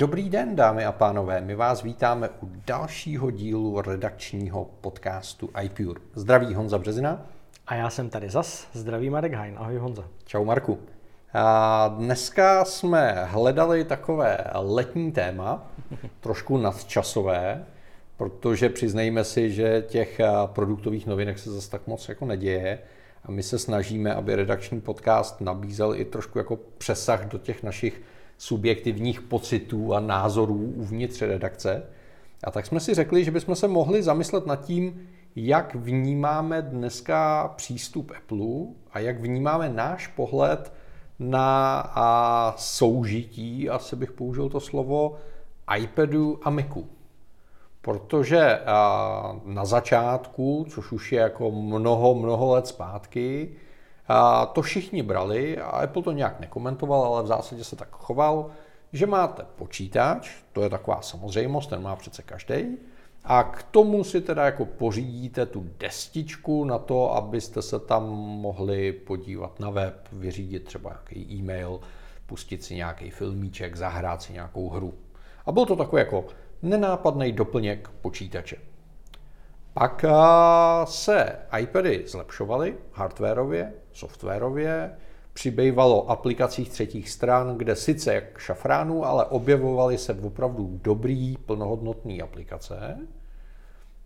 Dobrý den, dámy a pánové. My vás vítáme u dalšího dílu redakčního podcastu iPure. Zdraví Honza Březina. A já jsem tady zas. Zdraví Marek Hein. Ahoj Honza. Čau Marku. A dneska jsme hledali takové letní téma, trošku nadčasové, protože přiznejme si, že těch produktových novinek se zase tak moc jako neděje. A my se snažíme, aby redakční podcast nabízel i trošku jako přesah do těch našich subjektivních pocitů a názorů uvnitř redakce. A tak jsme si řekli, že bychom se mohli zamyslet nad tím, jak vnímáme dneska přístup Apple a jak vnímáme náš pohled na a soužití, asi bych použil to slovo, iPadu a Macu. Protože na začátku, což už je jako mnoho, mnoho let zpátky, a to všichni brali a Apple to nějak nekomentoval, ale v zásadě se tak choval, že máte počítač, to je taková samozřejmost, ten má přece každý, a k tomu si teda jako pořídíte tu destičku na to, abyste se tam mohli podívat na web, vyřídit třeba nějaký e-mail, pustit si nějaký filmíček, zahrát si nějakou hru. A byl to takový jako nenápadný doplněk počítače. Pak se iPady zlepšovaly hardwareově, softwarově, přibývalo aplikacích třetích stran, kde sice jak šafránů, ale objevovaly se opravdu dobrý, plnohodnotné aplikace.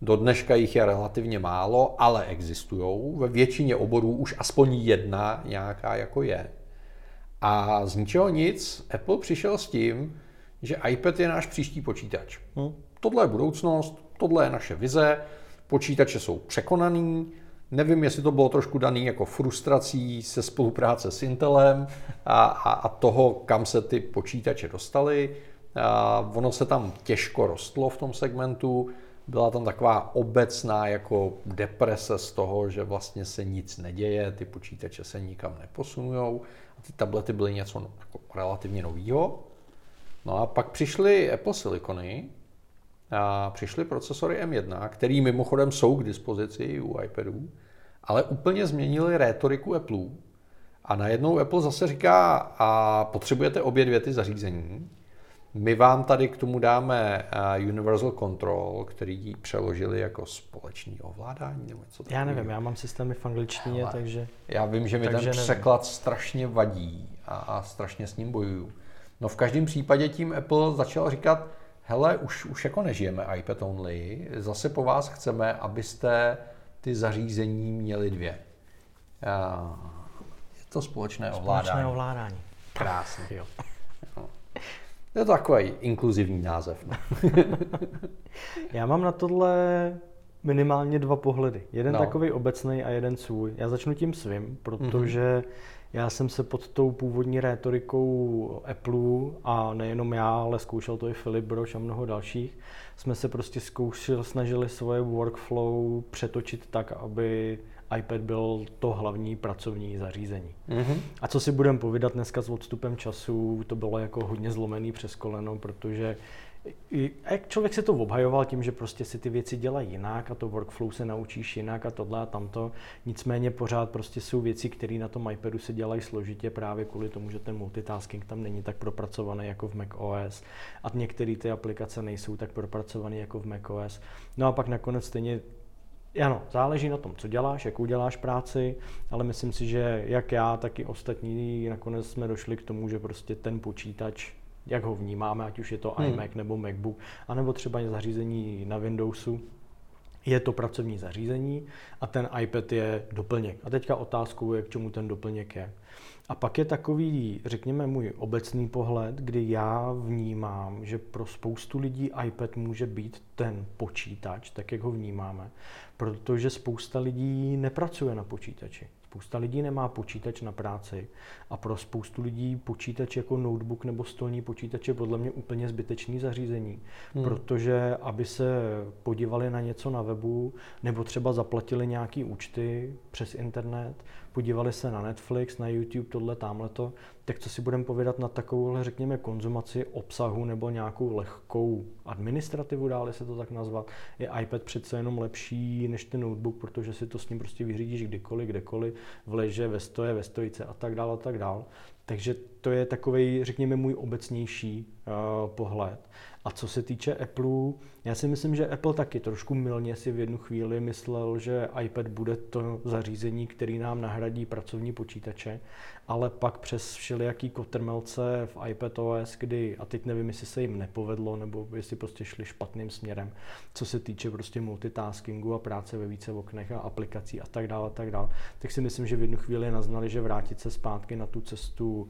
Do dneška jich je relativně málo, ale existují. Ve většině oborů už aspoň jedna nějaká jako je. A z ničeho nic Apple přišel s tím, že iPad je náš příští počítač. Hmm. Tohle je budoucnost, tohle je naše vize, počítače jsou překonaný, Nevím, jestli to bylo trošku daný jako frustrací se spolupráce s Intelem a, a, a toho, kam se ty počítače dostaly. A ono se tam těžko rostlo v tom segmentu. Byla tam taková obecná jako deprese z toho, že vlastně se nic neděje, ty počítače se nikam neposunují a ty tablety byly něco jako relativně nového. No a pak přišly Apple Silicony, přišly procesory M1, které mimochodem jsou k dispozici u iPadů, ale úplně změnili rétoriku Apple. A najednou Apple zase říká, a potřebujete obě dvě ty zařízení. My vám tady k tomu dáme Universal Control, který přeložili jako společný ovládání nebo něco Já nevím, já mám systémy v angličtině, Hele, takže... Já vím, že mi ten překlad nevím. strašně vadí a, a strašně s ním bojuju. No v každém případě tím Apple začal říkat, hele, už, už jako nežijeme iPad only, zase po vás chceme, abyste ty zařízení měly dvě. Je to společné ovládání. Společné ovládání. Krásně. Jo. Je to takový inkluzivní název. No. Já mám na tohle minimálně dva pohledy. Jeden no. takový obecný a jeden svůj. Já začnu tím svým, protože mm-hmm. Já jsem se pod tou původní rétorikou Apple a nejenom já, ale zkoušel to i Filip Broš a mnoho dalších, jsme se prostě zkoušeli, snažili svoje workflow přetočit tak, aby iPad byl to hlavní pracovní zařízení. Mm-hmm. A co si budeme povídat dneska s odstupem času, to bylo jako hodně zlomený přes koleno, protože a jak člověk se to obhajoval tím, že prostě si ty věci dělají jinak a to workflow se naučíš jinak a tohle a tamto. Nicméně pořád prostě jsou věci, které na tom iPadu se dělají složitě právě kvůli tomu, že ten multitasking tam není tak propracovaný jako v macOS a některé ty aplikace nejsou tak propracované jako v macOS. No a pak nakonec stejně ano, záleží na tom, co děláš, jakou děláš práci, ale myslím si, že jak já, tak i ostatní nakonec jsme došli k tomu, že prostě ten počítač jak ho vnímáme, ať už je to hmm. iMac nebo MacBook, anebo třeba zařízení na Windowsu, je to pracovní zařízení a ten iPad je doplněk. A teďka otázkou je, k čemu ten doplněk je. A pak je takový, řekněme, můj obecný pohled, kdy já vnímám, že pro spoustu lidí iPad může být ten počítač, tak jak ho vnímáme, protože spousta lidí nepracuje na počítači. Spousta lidí nemá počítač na práci a pro spoustu lidí počítač jako notebook nebo stolní počítač je podle mě úplně zbytečný zařízení, hmm. protože aby se podívali na něco na webu nebo třeba zaplatili nějaký účty přes internet, podívali se na Netflix, na YouTube, tohle, tamhleto, tak co si budeme povědat na takovouhle, řekněme, konzumaci obsahu nebo nějakou lehkou administrativu, dále se to tak nazvat, je iPad přece jenom lepší než ten notebook, protože si to s ním prostě vyřídíš kdykoliv, kdekoliv, v leže, ve stoje, ve stojice a tak dále a tak dále. Takže to je takový, řekněme, můj obecnější uh, pohled. A co se týče Apple, já si myslím, že Apple taky trošku milně si v jednu chvíli myslel, že iPad bude to zařízení, který nám nahradí pracovní počítače, ale pak přes všelijaký kotrmelce v iPadOS, kdy, a teď nevím, jestli se jim nepovedlo, nebo jestli prostě šli špatným směrem, co se týče prostě multitaskingu a práce ve více oknech a aplikací a tak dále, a tak dále, tak si myslím, že v jednu chvíli naznali, že vrátit se zpátky na tu cestu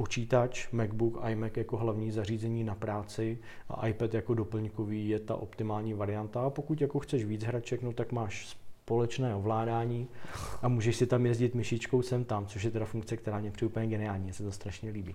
počítač, MacBook, iMac jako hlavní zařízení na práci a iPad jako doplňkový je ta optimální varianta. A pokud jako chceš víc hraček, no tak máš společné ovládání a můžeš si tam jezdit myšičkou sem tam, což je teda funkce, která mě přijde úplně geniální, se to strašně líbí.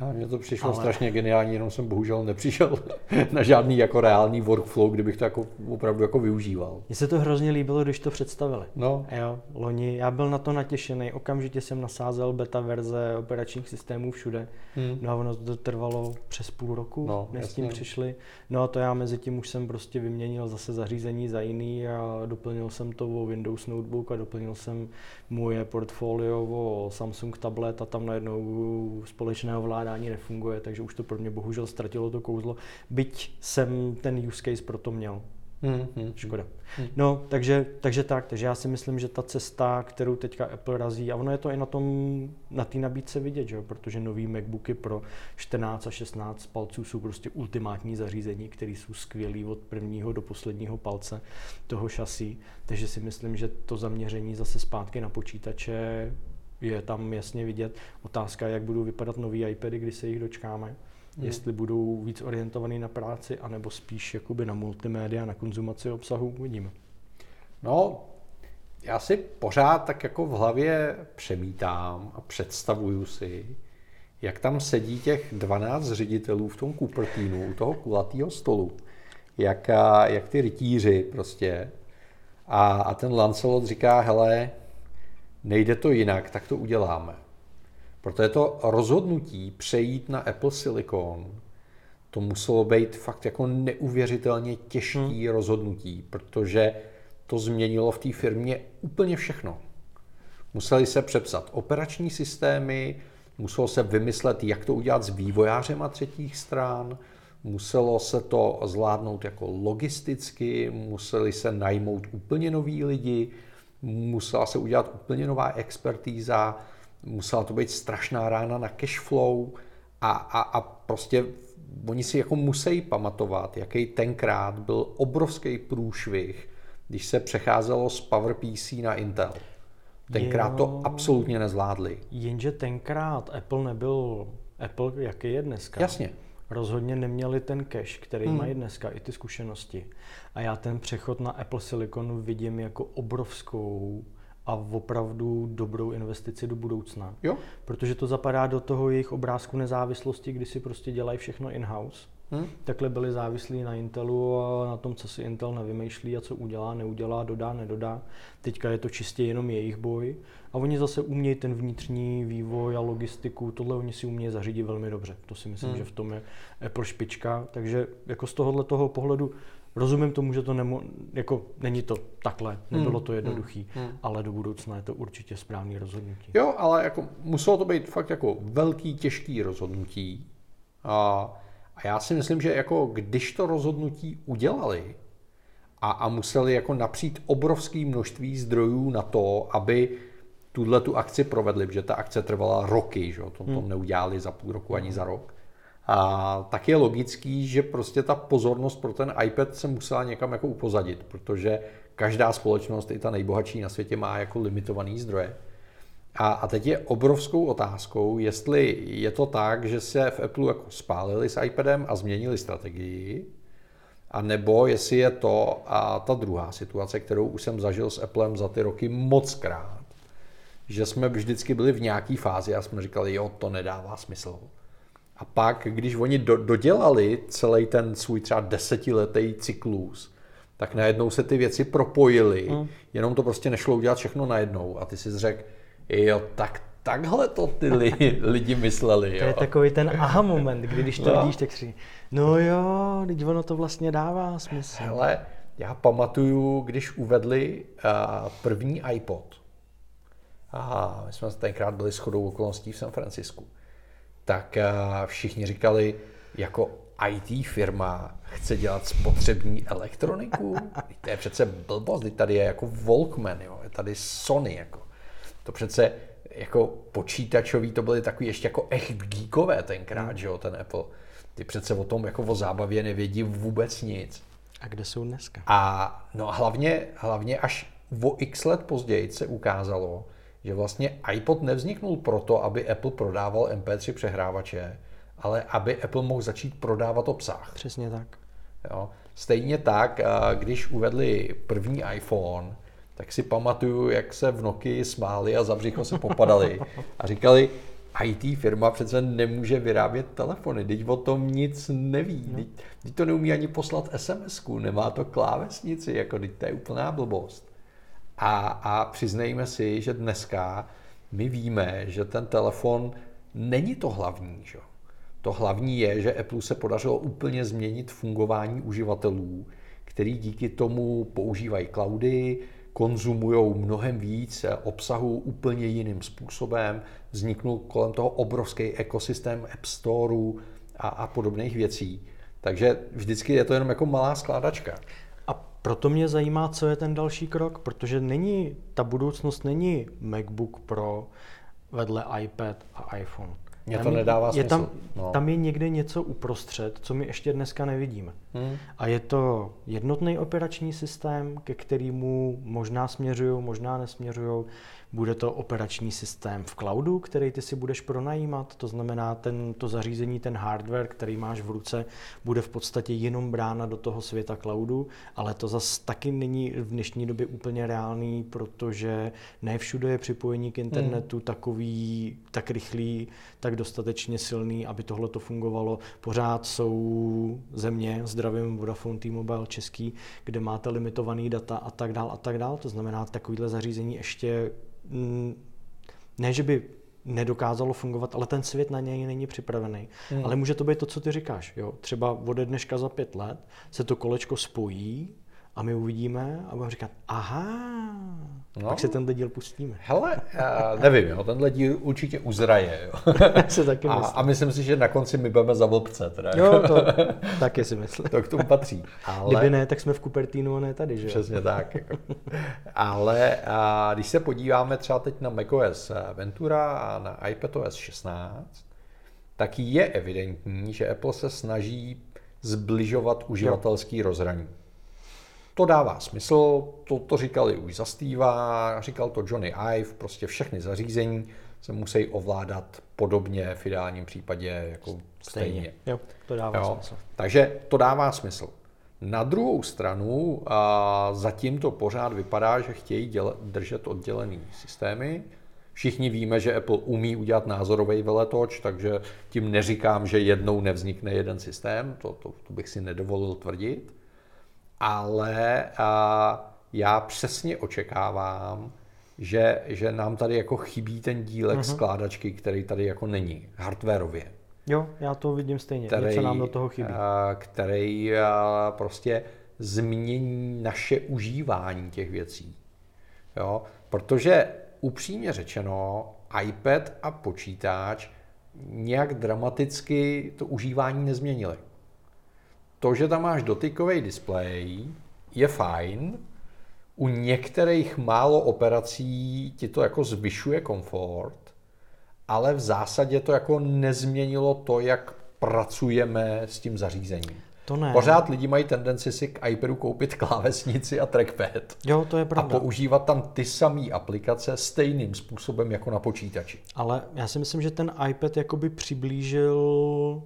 A mně to přišlo ale... strašně geniální, jenom jsem bohužel nepřišel na žádný jako reálný workflow, kdybych to jako opravdu jako využíval. Mně se to hrozně líbilo, když to představili. No. Jo, loni, já byl na to natěšený, okamžitě jsem nasázel beta verze operačních systémů všude. Hmm. No a ono to trvalo přes půl roku, no, než s tím přišli. No a to já mezi tím už jsem prostě vyměnil zase zařízení za jiný a doplnil jsem to o Windows Notebook a doplnil jsem moje portfolio o Samsung tablet a tam najednou společného vláda ovládání nefunguje, takže už to pro mě bohužel ztratilo to kouzlo, byť jsem ten use case pro to měl. Hmm, hmm, Škoda. Hmm. No, takže, takže tak, takže já si myslím, že ta cesta, kterou teďka Apple razí, a ono je to i na tom, na té nabídce vidět, že? protože nový MacBooky pro 14 a 16 palců jsou prostě ultimátní zařízení, které jsou skvělý od prvního do posledního palce toho šasí, takže si myslím, že to zaměření zase zpátky na počítače je tam jasně vidět. Otázka, jak budou vypadat nový iPady, kdy se jich dočkáme. Hmm. Jestli budou víc orientovaný na práci, anebo spíš jakoby na multimédia, na konzumaci obsahu, uvidíme. No, já si pořád tak jako v hlavě přemítám a představuju si, jak tam sedí těch 12 ředitelů v tom Cupertinu, u toho kulatého stolu, jak, jak ty rytíři prostě. A, a ten Lancelot říká, hele, nejde to jinak, tak to uděláme. Protože to rozhodnutí přejít na Apple Silicon, to muselo být fakt jako neuvěřitelně těžký hmm. rozhodnutí, protože to změnilo v té firmě úplně všechno. Museli se přepsat operační systémy, muselo se vymyslet, jak to udělat s vývojářem a třetích stran, muselo se to zvládnout jako logisticky, museli se najmout úplně noví lidi, musela se udělat úplně nová expertíza, musela to být strašná rána na cash flow a, a, a prostě oni si jako musí pamatovat, jaký tenkrát byl obrovský průšvih, když se přecházelo z PowerPC na Intel. Tenkrát jo, to absolutně nezvládli. Jenže tenkrát Apple nebyl Apple, jaký je dneska. Jasně rozhodně neměli ten cash, který hmm. mají dneska, i ty zkušenosti. A já ten přechod na Apple Silicon vidím jako obrovskou a opravdu dobrou investici do budoucna. Jo. Protože to zapadá do toho jejich obrázku nezávislosti, kdy si prostě dělají všechno in-house. Hmm. Takhle byli závislí na Intelu a na tom, co si Intel nevymýšlí a co udělá, neudělá, dodá, nedodá. Teďka je to čistě jenom jejich boj. A oni zase umějí ten vnitřní vývoj a logistiku, tohle oni si umějí zařídit velmi dobře. To si myslím, hmm. že v tom je Apple špička. Takže jako z tohohle toho pohledu rozumím tomu, že to nemo, jako není to takhle, nebylo to hmm. jednoduchý, hmm. hmm. ale do budoucna je to určitě správný rozhodnutí. Jo, ale jako muselo to být fakt jako velký, těžký rozhodnutí. A a já si myslím, že jako když to rozhodnutí udělali a, a museli jako napřít obrovské množství zdrojů na to, aby tuhle tu akci provedli, protože ta akce trvala roky, že? To, to hmm. neudělali za půl roku ani za rok. A tak je logický, že prostě ta pozornost pro ten iPad se musela někam jako upozadit, protože každá společnost, i ta nejbohatší na světě, má jako limitovaný zdroje. A, a teď je obrovskou otázkou, jestli je to tak, že se v Apple jako spálili s iPadem a změnili strategii, a nebo jestli je to a ta druhá situace, kterou už jsem zažil s Applem za ty roky moc krát, že jsme vždycky byli v nějaké fázi a jsme říkali, jo, to nedává smysl. A pak, když oni do, dodělali celý ten svůj třeba desetiletý cyklus, tak najednou se ty věci propojily, hmm. jenom to prostě nešlo udělat všechno najednou. A ty si řekl, Jo, tak takhle to ty lidi, lidi mysleli. Jo. To je takový ten aha moment, kdy když to no. vidíš, tak si no jo, teď ono to vlastně dává smysl. Hele, já pamatuju, když uvedli uh, první iPod. a my jsme tenkrát byli shodou okolností v San Francisku, tak všichni říkali, jako IT firma chce dělat spotřební elektroniku? To je přece blbost, tady je jako Walkman, jo? je tady Sony. Jako. To přece jako počítačový, to byly takový ještě jako echt geekové tenkrát, hmm. že jo, ten Apple. Ty přece o tom jako o zábavě nevědí vůbec nic. A kde jsou dneska? A no hlavně, hlavně až o x let později se ukázalo, že vlastně iPod nevzniknul proto, aby Apple prodával MP3 přehrávače, ale aby Apple mohl začít prodávat obsah. Přesně tak. Jo. Stejně tak, když uvedli první iPhone, tak si pamatuju, jak se v Nokia smáli a za břicho se popadali a říkali, IT firma přece nemůže vyrábět telefony, teď o tom nic neví, no. teď, teď to neumí ani poslat sms nemá to klávesnici, jako teď to je úplná blbost. A, a přiznejme si, že dneska my víme, že ten telefon není to hlavní. Že? To hlavní je, že Apple se podařilo úplně změnit fungování uživatelů, který díky tomu používají cloudy, konzumují mnohem víc obsahu úplně jiným způsobem, vzniknul kolem toho obrovský ekosystém App Storeu a, a podobných věcí. Takže vždycky je to jenom jako malá skládačka. A proto mě zajímá, co je ten další krok, protože není, ta budoucnost není MacBook Pro vedle iPad a iPhone. Mně to nedává smysl. Je tam, no. tam je někde něco uprostřed, co my ještě dneska nevidíme. Hmm. A je to jednotný operační systém, ke kterému možná směřují, možná nesměřují. Bude to operační systém v cloudu, který ty si budeš pronajímat, to znamená ten, to zařízení, ten hardware, který máš v ruce, bude v podstatě jenom brána do toho světa cloudu, ale to zase taky není v dnešní době úplně reálný, protože ne všude je připojení k internetu hmm. takový, tak rychlý, tak dostatečně silný, aby tohle to fungovalo. Pořád jsou země, zdravím Vodafone, T-Mobile, český, kde máte limitovaný data a tak dál a tak dál. To znamená, takovýhle zařízení ještě Mm, ne, že by nedokázalo fungovat, ale ten svět na něj není připravený. Hmm. Ale může to být to, co ty říkáš. Jo? Třeba ode dneška za pět let se to kolečko spojí a my uvidíme a budeme říkat, aha, no. pak si tenhle díl pustíme. Hele, já nevím, jo, tenhle díl určitě uzraje. Jo. se taky a, a myslím si, že na konci my budeme za vlpce. Teda. Jo, to taky si myslím. To k tomu patří. Ale... Kdyby ne, tak jsme v Cupertinu a ne tady, že Přesně tak. Jako. Ale a, když se podíváme třeba teď na macOS Ventura a na iPadOS 16, tak je evidentní, že Apple se snaží zbližovat uživatelský jo. rozhraní. To dává smysl, to, to říkali už za Steva, říkal to Johnny Ive, prostě všechny zařízení se musí ovládat podobně v ideálním případě jako stejně. stejně. Jo, to dává jo. smysl. Takže to dává smysl. Na druhou stranu a zatím to pořád vypadá, že chtějí děle, držet oddělený systémy. Všichni víme, že Apple umí udělat názorový veletoč, takže tím neříkám, že jednou nevznikne jeden systém, to, to, to bych si nedovolil tvrdit ale a, já přesně očekávám, že, že nám tady jako chybí ten dílek uh-huh. skládačky, který tady jako není, hardwareově. Jo, já to vidím stejně, který, něco nám do toho chybí. A, který a, prostě změní naše užívání těch věcí. Jo? Protože upřímně řečeno, iPad a počítač nějak dramaticky to užívání nezměnili to, že tam máš dotykový displej, je fajn. U některých málo operací ti to jako zvyšuje komfort, ale v zásadě to jako nezměnilo to, jak pracujeme s tím zařízením. To ne. Pořád lidi mají tendenci si k iPadu koupit klávesnici a trackpad. Jo, to je pravda. A používat tam ty samé aplikace stejným způsobem jako na počítači. Ale já si myslím, že ten iPad jakoby přiblížil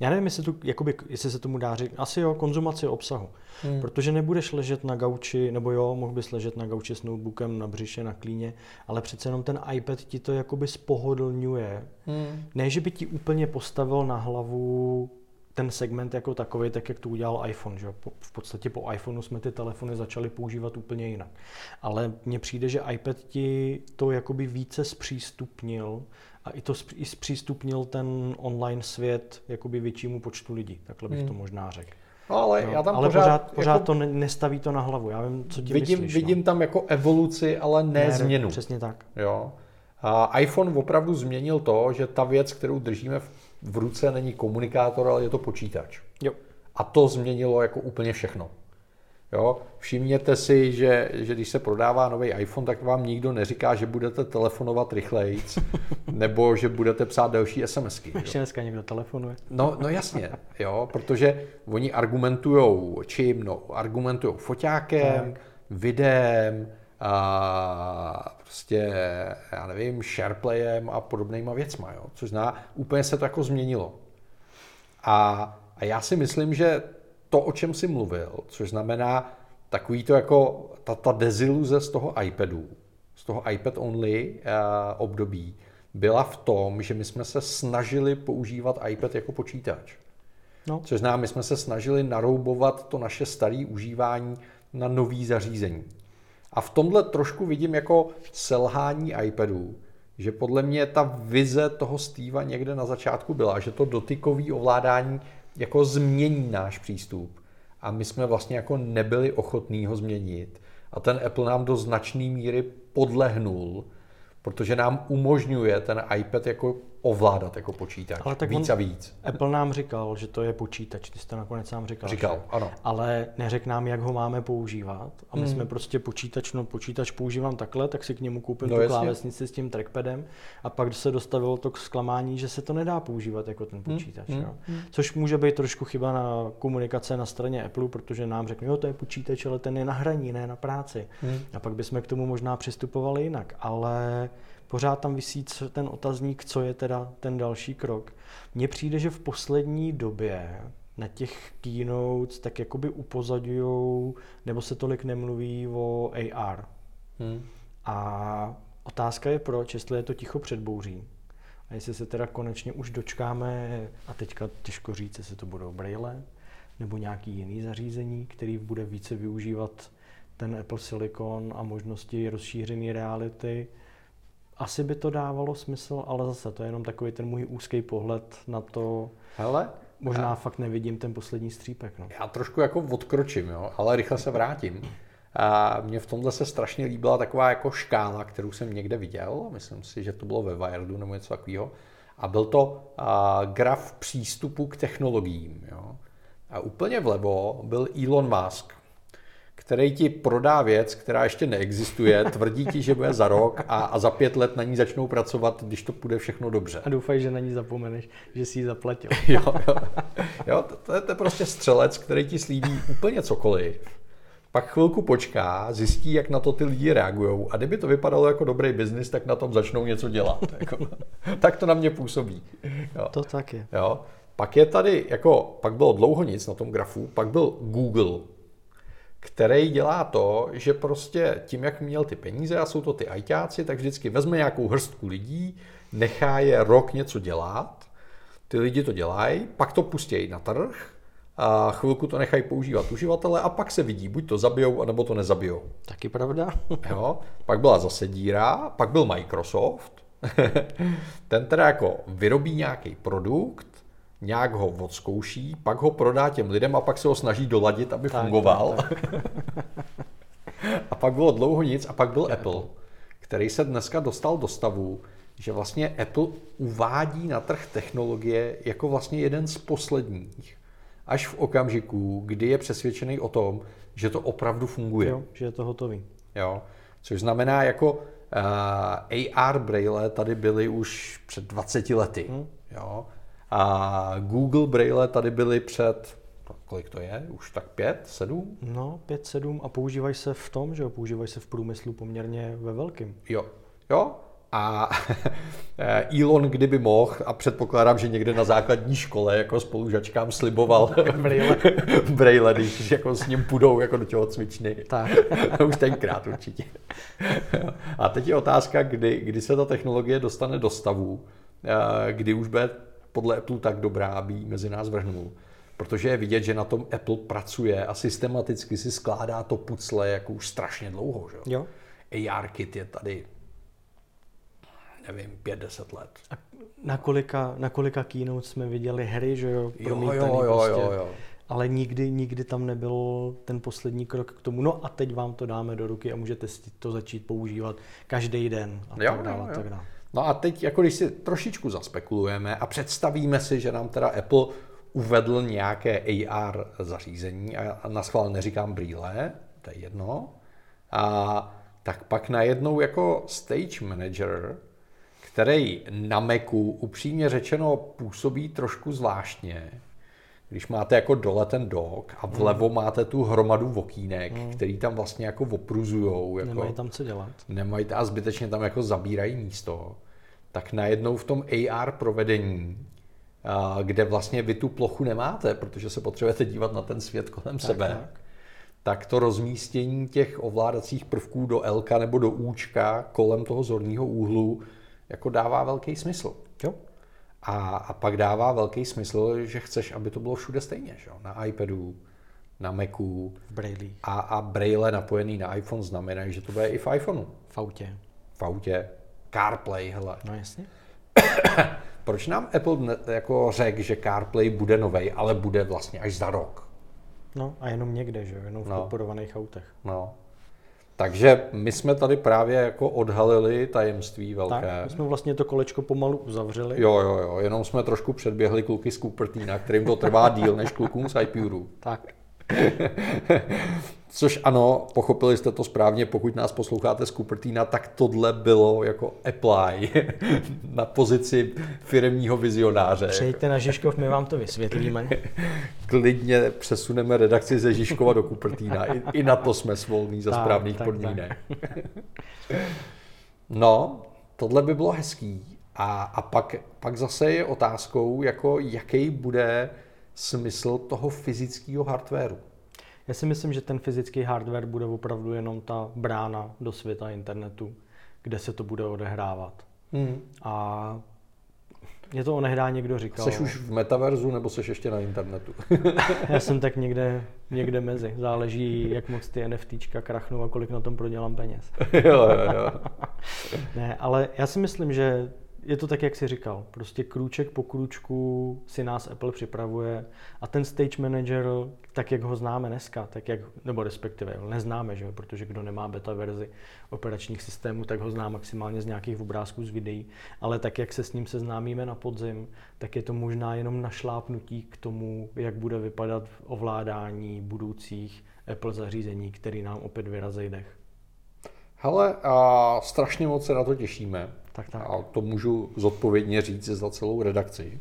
já nevím, jestli, tu, jakoby, jestli se tomu dá říct, asi jo, konzumaci obsahu. Hmm. Protože nebudeš ležet na gauči, nebo jo, mohl bys ležet na gauči s notebookem na břiše, na klíně, ale přece jenom ten iPad ti to jakoby spohodlňuje. Hmm. Ne, že by ti úplně postavil na hlavu ten segment jako takový, tak jak to udělal iPhone. Že? V podstatě po iPhoneu jsme ty telefony začali používat úplně jinak. Ale mně přijde, že iPad ti to jakoby více zpřístupnil a i to i zpřístupnil ten online svět jakoby většímu počtu lidí, takhle bych hmm. to možná řekl. No, ale no, já tam ale pořád, pořád, pořád jako, to nestaví to na hlavu. Já vím, co ti vidím, myslíš. Vidím no. tam jako evoluci, ale ne, ne změnu. Přesně tak. Jo. A iPhone opravdu změnil to, že ta věc, kterou držíme v, v ruce, není komunikátor, ale je to počítač. Jo. A to změnilo jako úplně všechno. Jo? Všimněte si, že, že když se prodává nový iPhone, tak vám nikdo neříká, že budete telefonovat rychleji, nebo že budedy psát další SMSky. Ještě dneska někdo telefonuje. No, no jasně, jo, protože oni argumentujou čím? No, argumentují foťákem, tak. videem, a prostě, já nevím, SharePlayem a podobnýma věcma, jo? což zná, úplně se to jako změnilo. A, a já si myslím, že to, o čem jsi mluvil, což znamená takový to jako ta, ta deziluze z toho iPadu, z toho iPad only uh, období, byla v tom, že my jsme se snažili používat iPad jako počítač. No. Což znamená, my jsme se snažili naroubovat to naše staré užívání na nový zařízení. A v tomhle trošku vidím jako selhání iPadů, že podle mě ta vize toho Steva někde na začátku byla, že to dotykové ovládání jako změní náš přístup. A my jsme vlastně jako nebyli ochotní ho změnit. A ten Apple nám do značné míry podlehnul, protože nám umožňuje ten iPad jako ovládat jako počítač. Ale tak víc a víc. Apple nám říkal, že to je počítač, ty jsi to nakonec sám říkal. Říkal, že? ano. Ale neřekl nám, jak ho máme používat. A my hmm. jsme prostě počítač, no počítač používám takhle, tak si k němu koupím no, tu jasně. klávesnici s tím trackpadem a pak se dostavilo to k zklamání, že se to nedá používat jako ten hmm, počítač. Hmm. Jo. Hmm. Což může být trošku chyba na komunikace na straně Apple, protože nám řekne, jo, to je počítač, ale ten je na hraní, ne na práci. Hmm. A pak bychom k tomu možná přistupovali jinak. Ale pořád tam vysí ten otazník, co je teda ten další krok. Mně přijde, že v poslední době na těch keynotes tak jakoby upozadujou, nebo se tolik nemluví o AR. Hmm. A otázka je proč, jestli je to ticho před bouří. A jestli se teda konečně už dočkáme, a teďka těžko říct, jestli to budou braille, nebo nějaký jiný zařízení, který bude více využívat ten Apple Silicon a možnosti rozšířené reality, asi by to dávalo smysl, ale zase to je jenom takový ten můj úzký pohled na to. Hele, možná já, fakt nevidím ten poslední střípek. No. Já trošku jako odkročím, jo, ale rychle se vrátím. A mně v tomhle se strašně líbila taková jako škála, kterou jsem někde viděl, myslím si, že to bylo ve Wiredu nebo něco takového. A byl to a, graf přístupu k technologiím. Jo. A úplně vlevo byl Elon Musk, který ti prodá věc, která ještě neexistuje, tvrdí ti, že bude za rok a, a za pět let na ní začnou pracovat, když to půjde všechno dobře. A doufaj, že na ní zapomeneš, že si ji zaplatil. jo, jo. jo to, to, je, to je prostě střelec, který ti slíbí úplně cokoliv. Pak chvilku počká, zjistí, jak na to ty lidi reagují a kdyby to vypadalo jako dobrý biznis, tak na tom začnou něco dělat. Jako, tak to na mě působí. Jo. To tak je. Jo. Pak je tady, jako, pak bylo dlouho nic na tom grafu, pak byl Google, který dělá to, že prostě tím, jak měl ty peníze a jsou to ty ajťáci, tak vždycky vezme nějakou hrstku lidí, nechá je rok něco dělat, ty lidi to dělají, pak to pustí na trh, a chvilku to nechají používat uživatele a pak se vidí, buď to zabijou, anebo to nezabijou. Taky pravda. jo, pak byla zase díra, pak byl Microsoft, ten teda jako vyrobí nějaký produkt, nějak ho odzkouší, pak ho prodá těm lidem a pak se ho snaží doladit, aby tak, fungoval. Tak, tak. a pak bylo dlouho nic a pak byl Apple, Apple, který se dneska dostal do stavu, že vlastně Apple uvádí na trh technologie jako vlastně jeden z posledních, až v okamžiku, kdy je přesvědčený o tom, že to opravdu funguje. Jo, že je to hotový. Jo, což znamená jako uh, eh, AR braille tady byly už před 20 lety. Hmm. Jo, a Google Braille tady byly před, kolik to je, už tak pět, sedm? No, pět, sedm a používají se v tom, že jo, používají se v průmyslu poměrně ve velkým. Jo, jo, a Elon, kdyby mohl, a předpokládám, že někde na základní škole jako spolužačkám sliboval Braille, Braille když jako s ním půjdou jako do těho cvičny. Tak. Už tenkrát určitě. a teď je otázka, kdy, kdy se ta technologie dostane do stavu, kdy už bude podle Apple tak dobrá, aby ji mezi nás vrhnul. Protože je vidět, že na tom Apple pracuje a systematicky si skládá to pucle jako už strašně dlouho. Že? Jo. AR kit je tady, nevím, 5-10 let. A na kolika, na kolika keynote jsme viděli hry, že jo? Jo, jo, jo, prostě. jo, jo. ale nikdy, nikdy tam nebyl ten poslední krok k tomu, no a teď vám to dáme do ruky a můžete to začít používat každý den a jo, tak dále. Jo, jo. Tak dále. No a teď, jako když si trošičku zaspekulujeme a představíme si, že nám teda Apple uvedl nějaké AR zařízení, a na schvál neříkám brýle, to je jedno, a tak pak najednou jako stage manager, který na Macu upřímně řečeno působí trošku zvláštně, když máte jako dole ten dok a vlevo hmm. máte tu hromadu vokínek, hmm. který tam vlastně jako opruzujou. Jako, nemají tam co dělat. Nemají a zbytečně tam jako zabírají místo. Tak najednou v tom AR provedení, kde vlastně vy tu plochu nemáte, protože se potřebujete dívat na ten svět kolem tak, sebe, tak. tak to rozmístění těch ovládacích prvků do L nebo do Účka kolem toho zorního úhlu jako dává velký smysl. Jo. A, a pak dává velký smysl, že chceš, aby to bylo všude stejně, že? na iPadu, na Macu. Braille. A, a Braille napojený na iPhone znamená, že to bude i v iPhoneu. V autě. V autě. CarPlay, hele. No jasně. Proč nám Apple ne, jako řekl, že CarPlay bude novej, ale bude vlastně až za rok? No a jenom někde, že Jenom v no. podporovaných autech. No. Takže my jsme tady právě jako odhalili tajemství velké. Tak, my jsme vlastně to kolečko pomalu uzavřeli. Jo, jo, jo, jenom jsme trošku předběhli kluky z Cupertina, kterým to trvá díl než klukům z iPuru. Tak. Což ano, pochopili jste to správně, pokud nás posloucháte z Cupertina, tak tohle bylo jako apply na pozici firmního vizionáře. Přejďte na Žižkov, my vám to vysvětlíme. Klidně přesuneme redakci ze Žižkova do Cupertina. I, I na to jsme svolní za tak, správných tak, podmínek. Tak. no, tohle by bylo hezký. A, a pak, pak zase je otázkou, jako jaký bude smysl toho fyzického hardwareu. Já si myslím, že ten fyzický hardware bude opravdu jenom ta brána do světa internetu, kde se to bude odehrávat. Hmm. A mě to onehdá někdo říkal. Jsi už v metaverzu nebo jsi ještě na internetu? já jsem tak někde, někde mezi. Záleží, jak moc ty NFTčka krachnou a kolik na tom prodělám peněz. jo, jo, jo. ne, ale já si myslím, že je to tak, jak jsi říkal. Prostě krůček po krůčku si nás Apple připravuje a ten stage manager, tak jak ho známe dneska, tak jak, nebo respektive neznáme, že? protože kdo nemá beta verzi operačních systémů, tak ho zná maximálně z nějakých obrázků z videí, ale tak jak se s ním seznámíme na podzim, tak je to možná jenom našlápnutí k tomu, jak bude vypadat ovládání budoucích Apple zařízení, který nám opět vyrazí dech. Hele, a strašně moc se na to těšíme. Tak, tak. A to můžu zodpovědně říct za celou redakci.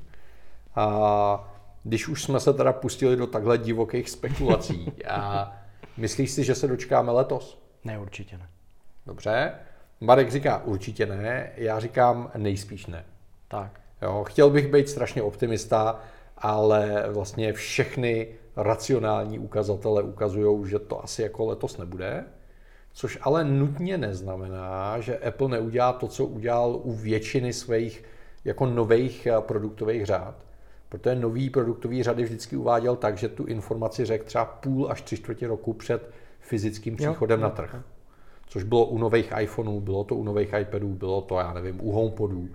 A když už jsme se teda pustili do takhle divokých spekulací, a myslíš si, že se dočkáme letos? Ne, určitě ne. Dobře. Marek říká určitě ne, já říkám nejspíš ne. Tak. Jo, chtěl bych být strašně optimista, ale vlastně všechny racionální ukazatele ukazují, že to asi jako letos nebude. Což ale nutně neznamená, že Apple neudělá to, co udělal u většiny svých jako nových eh, produktových řád. Protože nový produktový řady vždycky uváděl tak, že tu informaci řekl třeba půl až tři čtvrtě roku před fyzickým příchodem jo, na trh. Což bylo u nových iPhoneů, bylo to u nových iPadů, bylo to, já nevím, u HomePodů,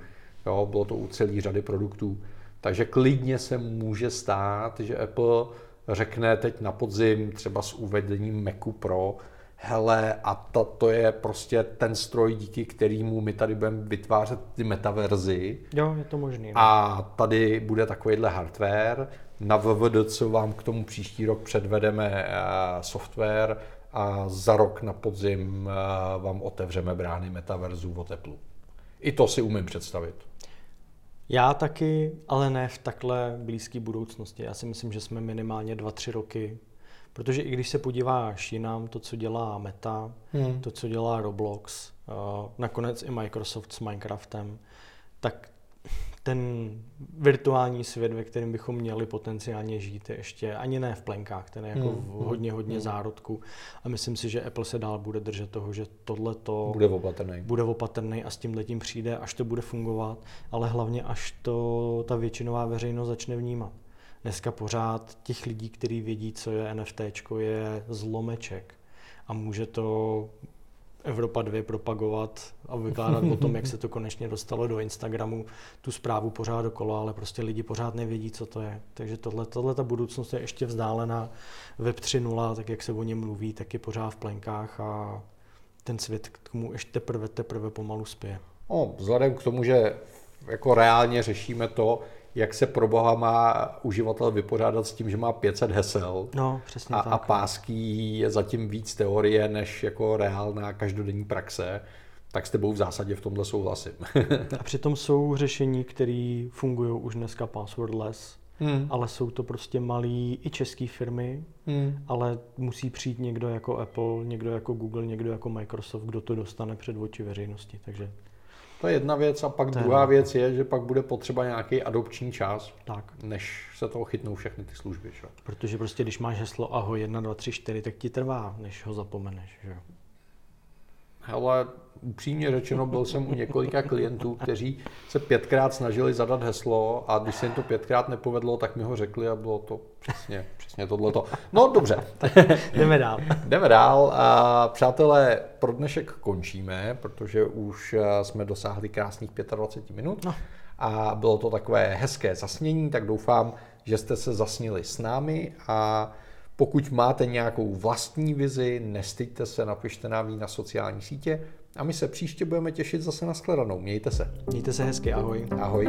jo, bylo to u celé řady produktů. Takže klidně se může stát, že Apple řekne teď na podzim třeba s uvedením Macu Pro, hele, a to, to je prostě ten stroj, díky kterému my tady budeme vytvářet ty metaverzy. Jo, je to možné. No. A tady bude takovýhle hardware. Na VVDC vám k tomu příští rok předvedeme uh, software a za rok na podzim uh, vám otevřeme brány metaverzu o teplu. I to si umím představit. Já taky, ale ne v takhle blízké budoucnosti. Já si myslím, že jsme minimálně 2-3 roky Protože i když se podíváš jinam, to, co dělá Meta, hmm. to, co dělá Roblox, uh, nakonec i Microsoft s Minecraftem, tak ten virtuální svět, ve kterém bychom měli potenciálně žít, je ještě ani ne v plenkách, ten je jako hmm. hodně, hodně hmm. zárodku. A myslím si, že Apple se dál bude držet toho, že tohle to bude opatrný. bude opatrný a s tím letím přijde, až to bude fungovat, ale hlavně až to ta většinová veřejnost začne vnímat. Dneska pořád těch lidí, kteří vědí, co je NFT, je zlomeček. A může to Evropa 2 propagovat a vykládat o tom, jak se to konečně dostalo do Instagramu, tu zprávu pořád dokola, ale prostě lidi pořád nevědí, co to je. Takže tohle, tohle ta budoucnost je ještě vzdálená. Web 3.0, tak jak se o něm mluví, tak je pořád v plenkách a ten svět k tomu ještě teprve, teprve pomalu spěje. No, vzhledem k tomu, že jako reálně řešíme to, jak se pro boha má uživatel vypořádat s tím, že má 500 hesel no, přesně a, tak. a páský je zatím víc teorie než jako reálná každodenní praxe, tak s tebou v zásadě v tomhle souhlasím. a přitom jsou řešení, které fungují už dneska passwordless, hmm. ale jsou to prostě malý i české firmy, hmm. ale musí přijít někdo jako Apple, někdo jako Google, někdo jako Microsoft, kdo to dostane před oči veřejnosti. Takže to je jedna věc a pak to druhá věc je, že pak bude potřeba nějaký adopční čas, tak. než se toho chytnou všechny ty služby. Že? Protože prostě když máš heslo ahoj 1, 2, 3, 4, tak ti trvá, než ho zapomeneš. Že? Hele, upřímně řečeno, byl jsem u několika klientů, kteří se pětkrát snažili zadat heslo a když se jim to pětkrát nepovedlo, tak mi ho řekli a bylo to přesně, přesně tohleto. No dobře. Jdeme dál. Jdeme dál. A přátelé, pro dnešek končíme, protože už jsme dosáhli krásných 25 minut. No. A bylo to takové hezké zasnění, tak doufám, že jste se zasnili s námi a pokud máte nějakou vlastní vizi, nestyďte se, napište nám ji na sociální sítě a my se příště budeme těšit zase na shledanou. Mějte se. Mějte se hezky, ahoj. Ahoj.